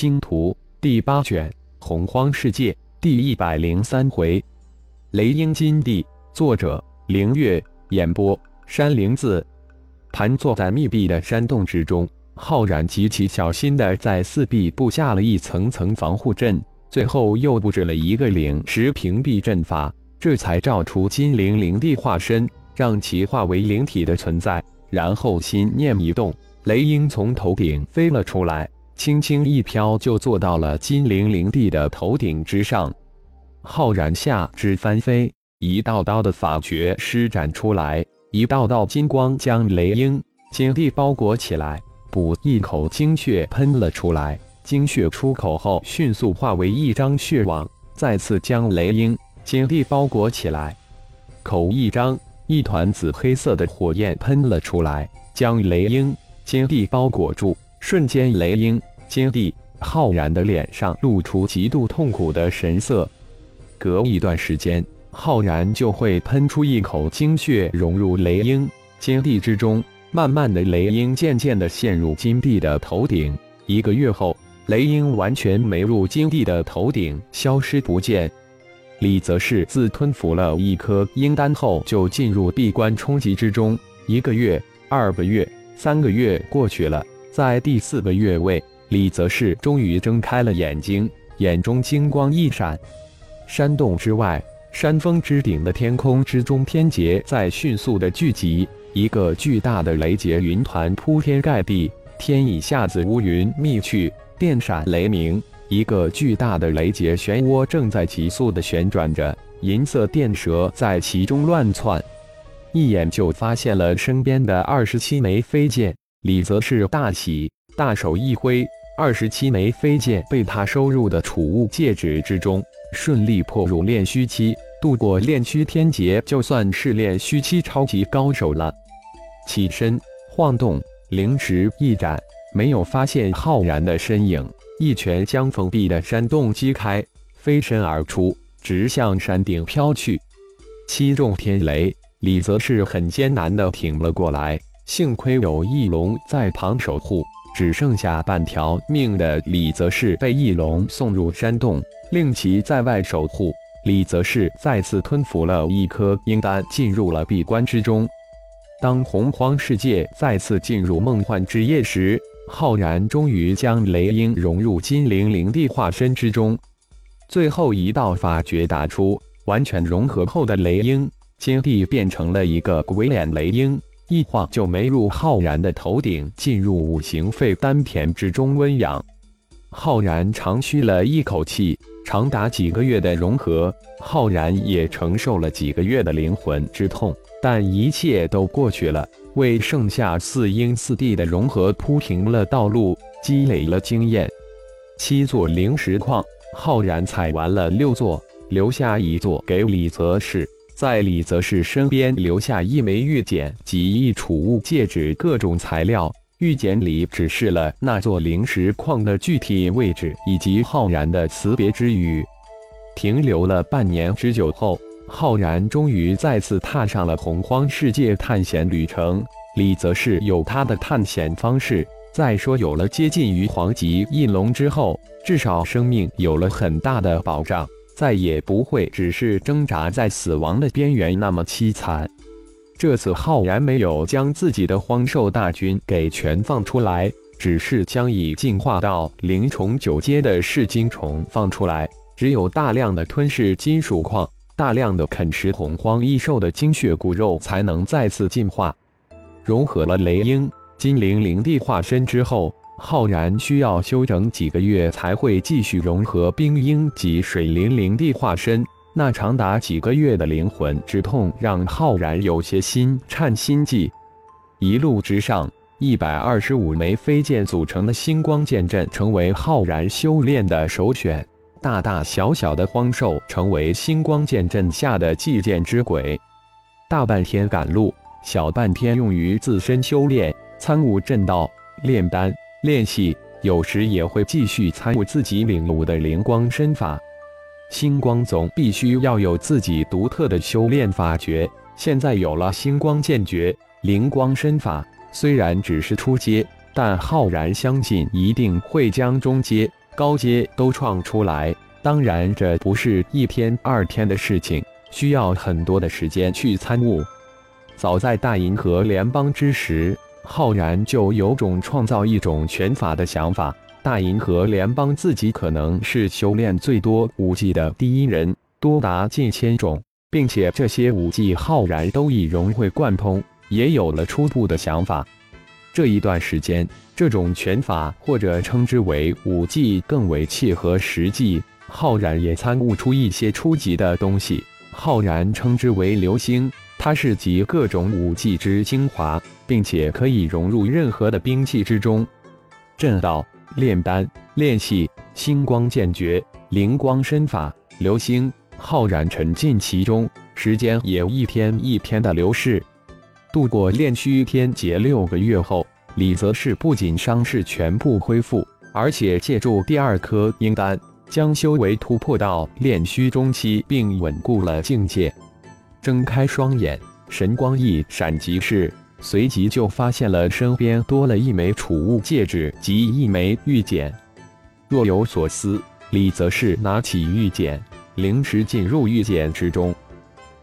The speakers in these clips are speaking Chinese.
星图》第八卷《洪荒世界》第一百零三回，雷鹰金地。作者：凌月。演播：山灵子。盘坐在密闭的山洞之中，浩然极其小心地在四壁布下了一层层防护阵，最后又布置了一个灵石屏蔽阵法，这才召出金灵灵帝化身，让其化为灵体的存在。然后心念一动，雷鹰从头顶飞了出来。轻轻一飘，就坐到了金灵灵帝的头顶之上。浩然下肢翻飞，一道道的法诀施展出来，一道道金光将雷鹰金帝包裹起来。补一口精血喷了出来，精血出口后迅速化为一张血网，再次将雷鹰金帝包裹起来。口一张，一团紫黑色的火焰喷了出来，将雷鹰金帝包裹住。瞬间，雷鹰。金帝浩然的脸上露出极度痛苦的神色。隔一段时间，浩然就会喷出一口精血，融入雷鹰金帝之中。慢慢的，雷鹰渐渐的陷入金帝的头顶。一个月后，雷鹰完全没入金帝的头顶，消失不见。李则是自吞服了一颗鹰丹后，就进入闭关冲击之中。一个月、二个月、三个月过去了，在第四个月位。李则是终于睁开了眼睛，眼中金光一闪。山洞之外，山峰之顶的天空之中，天劫在迅速的聚集，一个巨大的雷劫云团铺天盖地，天一下子乌云密去，电闪雷鸣。一个巨大的雷劫漩涡正在急速的旋转着，银色电蛇在其中乱窜。一眼就发现了身边的二十七枚飞剑，李则是大喜，大手一挥。二十七枚飞剑被他收入的储物戒指之中，顺利破入炼虚期，度过炼虚天劫，就算是炼虚期超级高手了。起身晃动，灵石一展，没有发现浩然的身影，一拳将封闭的山洞击开，飞身而出，直向山顶飘去。七重天雷，李则是很艰难地挺了过来，幸亏有翼龙在旁守护。只剩下半条命的李则是被翼龙送入山洞，令其在外守护。李则是再次吞服了一颗阴丹，进入了闭关之中。当洪荒世界再次进入梦幻之夜时，浩然终于将雷鹰融入金灵灵帝化身之中。最后一道法诀打出，完全融合后的雷鹰金帝变成了一个鬼脸雷鹰。一晃就没入浩然的头顶，进入五行肺丹田之中温养。浩然长吁了一口气，长达几个月的融合，浩然也承受了几个月的灵魂之痛，但一切都过去了，为剩下四阴四地的融合铺平了道路，积累了经验。七座灵石矿，浩然采完了六座，留下一座给李则是。在李则是身边留下一枚玉简及一储物戒指，各种材料。玉简里指示了那座灵石矿的具体位置以及浩然的辞别之语。停留了半年之久后，浩然终于再次踏上了洪荒世界探险旅程。李则是有他的探险方式。再说，有了接近于黄级翼龙之后，至少生命有了很大的保障。再也不会只是挣扎在死亡的边缘那么凄惨。这次浩然没有将自己的荒兽大军给全放出来，只是将已进化到灵虫九阶的噬金虫放出来。只有大量的吞噬金属矿，大量的啃食洪荒异兽的精血骨肉，才能再次进化。融合了雷鹰、金灵灵帝化身之后。浩然需要休整几个月才会继续融合冰鹰及水灵灵地化身，那长达几个月的灵魂之痛让浩然有些心颤心悸。一路之上，一百二十五枚飞剑组成的星光剑阵成为浩然修炼的首选，大大小小的荒兽成为星光剑阵下的祭剑之鬼。大半天赶路，小半天用于自身修炼，参悟阵道，炼丹。练习有时也会继续参悟自己领悟的灵光身法。星光总必须要有自己独特的修炼法诀。现在有了星光剑诀、灵光身法，虽然只是初阶，但浩然相信一定会将中阶、高阶都创出来。当然，这不是一天二天的事情，需要很多的时间去参悟。早在大银河联邦之时，浩然就有种创造一种拳法的想法。大银河联邦自己可能是修炼最多武技的第一人，多达近千种，并且这些武技浩然都已融会贯通，也有了初步的想法。这一段时间，这种拳法或者称之为武技更为切合实际。浩然也参悟出一些初级的东西，浩然称之为流星，它是集各种武技之精华，并且可以融入任何的兵器之中。震道、炼丹、炼气、星光剑诀、灵光身法、流星，浩然沉浸其中，时间也一天一天的流逝。度过炼虚天劫六个月后，李泽是不仅伤势全部恢复，而且借助第二颗阴丹。将修为突破到炼虚中期，并稳固了境界。睁开双眼，神光一闪即逝，随即就发现了身边多了一枚储物戒指及一枚玉简。若有所思，李则是拿起玉简，灵石进入玉简之中。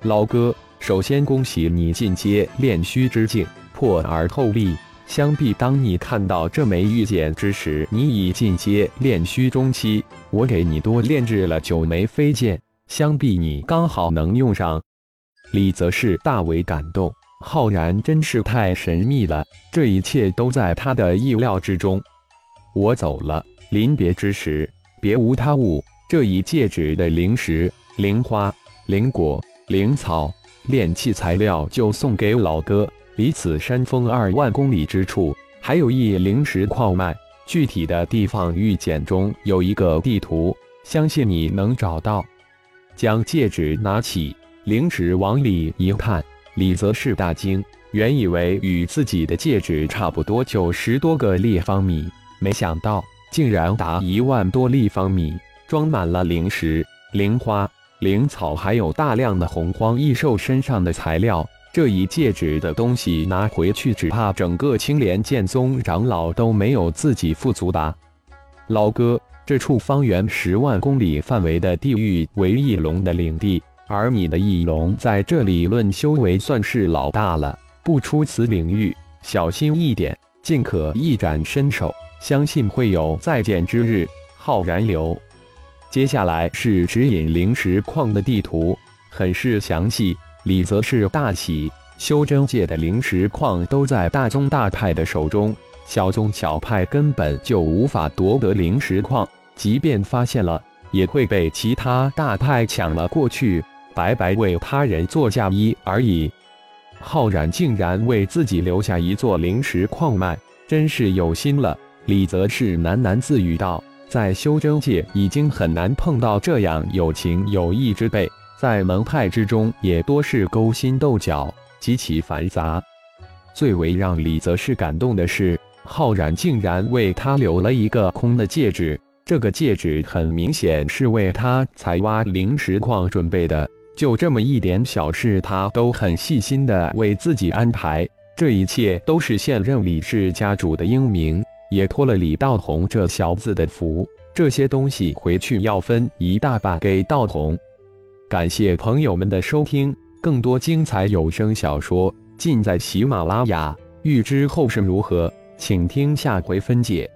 老哥，首先恭喜你进阶炼虚之境，破而后立。想必当你看到这枚玉简之时，你已进阶炼虚中期。我给你多炼制了九枚飞剑，想必你刚好能用上。李则是大为感动，浩然真是太神秘了，这一切都在他的意料之中。我走了，临别之时别无他物，这一戒指的灵石、灵花、灵果、灵草、炼器材料就送给老哥。离此山峰二万公里之处，还有一灵石矿脉，具体的地方玉简中有一个地图，相信你能找到。将戒指拿起，灵石往里一看，李泽是大惊，原以为与自己的戒指差不多，九十多个立方米，没想到竟然达一万多立方米，装满了灵石、灵花、灵草，还有大量的洪荒异兽身上的材料。这一戒指的东西拿回去，只怕整个青莲剑宗长老都没有自己富足吧。老哥，这处方圆十万公里范围的地域为翼龙的领地，而你的翼龙在这里论修为算是老大了，不出此领域，小心一点，尽可一展身手，相信会有再见之日。浩然流。接下来是指引灵石矿的地图，很是详细。李则是大喜，修真界的灵石矿都在大宗大派的手中，小宗小派根本就无法夺得灵石矿，即便发现了，也会被其他大派抢了过去，白白为他人做嫁衣而已。浩然竟然为自己留下一座灵石矿脉，真是有心了。李则是喃喃自语道：“在修真界已经很难碰到这样有情有义之辈。”在门派之中，也多是勾心斗角，极其繁杂。最为让李泽是感动的是，浩然竟然为他留了一个空的戒指。这个戒指很明显是为他采挖灵石矿准备的。就这么一点小事，他都很细心的为自己安排。这一切都是现任李氏家主的英明，也托了李道宏这小子的福。这些东西回去要分一大半给道宏。感谢朋友们的收听，更多精彩有声小说尽在喜马拉雅。欲知后事如何，请听下回分解。